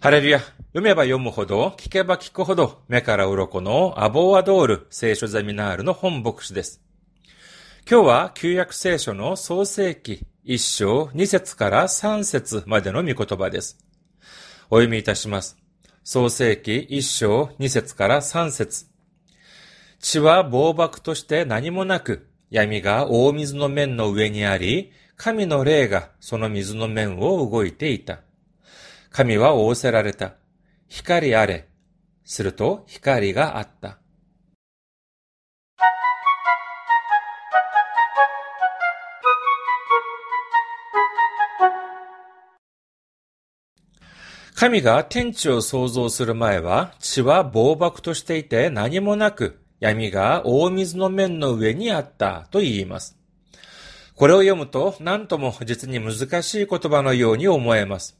ハレルヤ。読めば読むほど、聞けば聞くほど、目から鱗のアボアドール聖書ゼミナールの本牧師です。今日は旧約聖書の創世記一章二節から三節までの御言葉です。お読みいたします。創世記一章二節から三節地は暴漠として何もなく、闇が大水の面の上にあり、神の霊がその水の面を動いていた。神は仰せられた。光あれ。すると光があった。神が天地を創造する前は、地は暴漠としていて何もなく、闇が大水の面の上にあったと言います。これを読むと何とも実に難しい言葉のように思えます。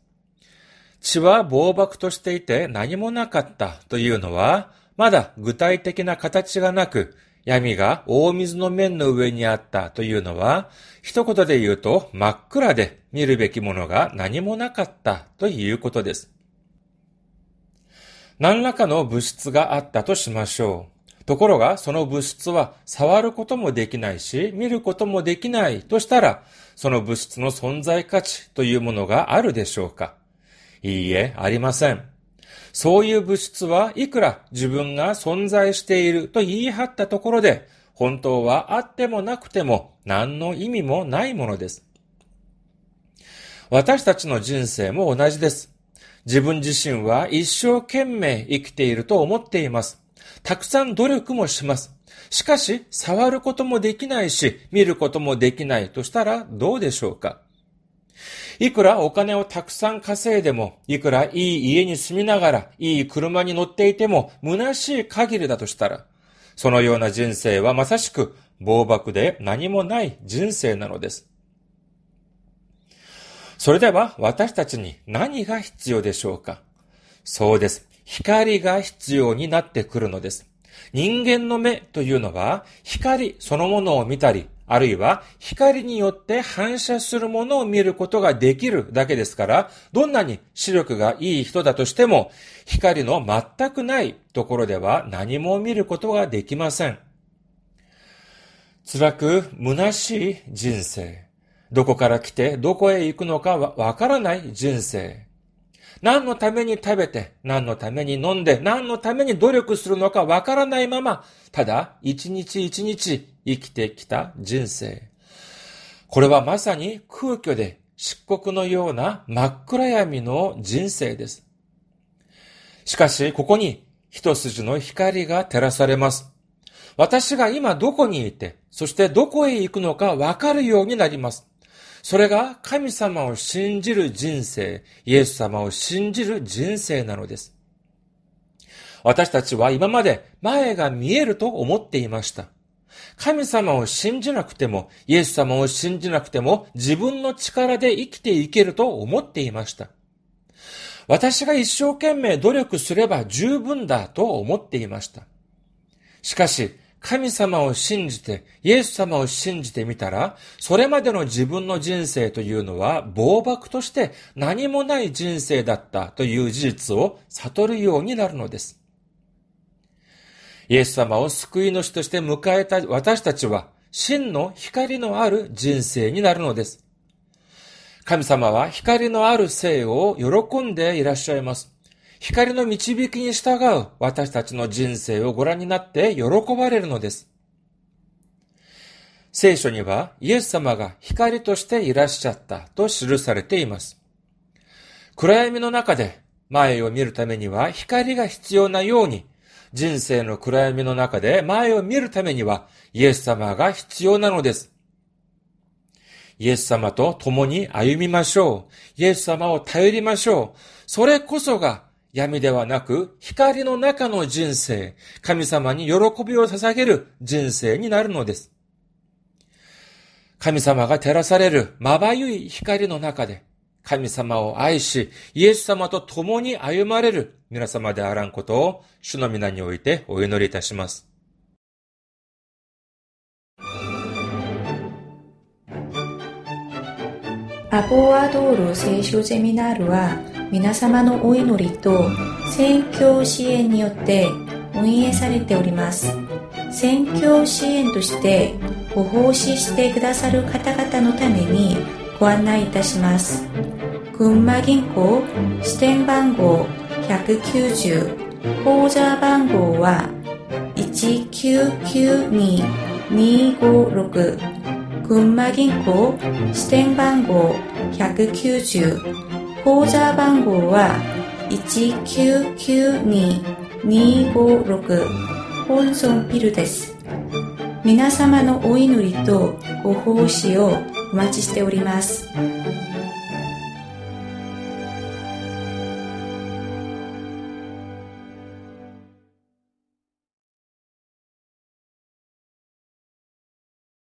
血は暴漠としていて何もなかったというのは、まだ具体的な形がなく、闇が大水の面の上にあったというのは、一言で言うと真っ暗で見るべきものが何もなかったということです。何らかの物質があったとしましょう。ところが、その物質は触ることもできないし、見ることもできないとしたら、その物質の存在価値というものがあるでしょうか？いいえ、ありません。そういう物質はいくら自分が存在していると言い張ったところで、本当はあってもなくても何の意味もないものです。私たちの人生も同じです。自分自身は一生懸命生きていると思っています。たくさん努力もします。しかし、触ることもできないし、見ることもできないとしたらどうでしょうか？いくらお金をたくさん稼いでも、いくらいい家に住みながら、いい車に乗っていても、虚しい限りだとしたら、そのような人生はまさしく、暴漠で何もない人生なのです。それでは私たちに何が必要でしょうか？そうです。光が必要になってくるのです。人間の目というのは光そのものを見たり、あるいは光によって反射するものを見ることができるだけですから、どんなに視力がいい人だとしても、光の全くないところでは何も見ることができません。辛く虚しい人生。どこから来てどこへ行くのかわからない人生。何のために食べて、何のために飲んで、何のために努力するのかわからないまま、ただ一日一日生きてきた人生。これはまさに空虚で漆黒のような真っ暗闇の人生です。しかし、ここに一筋の光が照らされます。私が今どこにいて、そしてどこへ行くのかわかるようになります。それが神様を信じる人生、イエス様を信じる人生なのです。私たちは今まで前が見えると思っていました。神様を信じなくても、イエス様を信じなくても自分の力で生きていけると思っていました。私が一生懸命努力すれば十分だと思っていました。しかし、神様を信じて、イエス様を信じてみたら、それまでの自分の人生というのは、暴漠として何もない人生だったという事実を悟るようになるのです。イエス様を救い主として迎えた私たちは、真の光のある人生になるのです。神様は光のある生を喜んでいらっしゃいます。光の導きに従う私たちの人生をご覧になって喜ばれるのです。聖書にはイエス様が光としていらっしゃったと記されています。暗闇の中で前を見るためには光が必要なように、人生の暗闇の中で前を見るためにはイエス様が必要なのです。イエス様と共に歩みましょう。イエス様を頼りましょう。それこそが闇ではなく光の中の人生、神様に喜びを捧げる人生になるのです。神様が照らされるまばゆい光の中で、神様を愛し、イエス様と共に歩まれる皆様であらんことを、主の皆においてお祈りいたします。アボアドール聖書ゼミナールは、皆様のお祈りと選挙支援によって運営されております選挙支援としてご奉仕してくださる方々のためにご案内いたします。群馬銀行支店番号190口座番号は1992256群馬銀行支店番号190口座番号は1992256本村ビルです。皆様のお祈りとご奉仕をお待ちしております。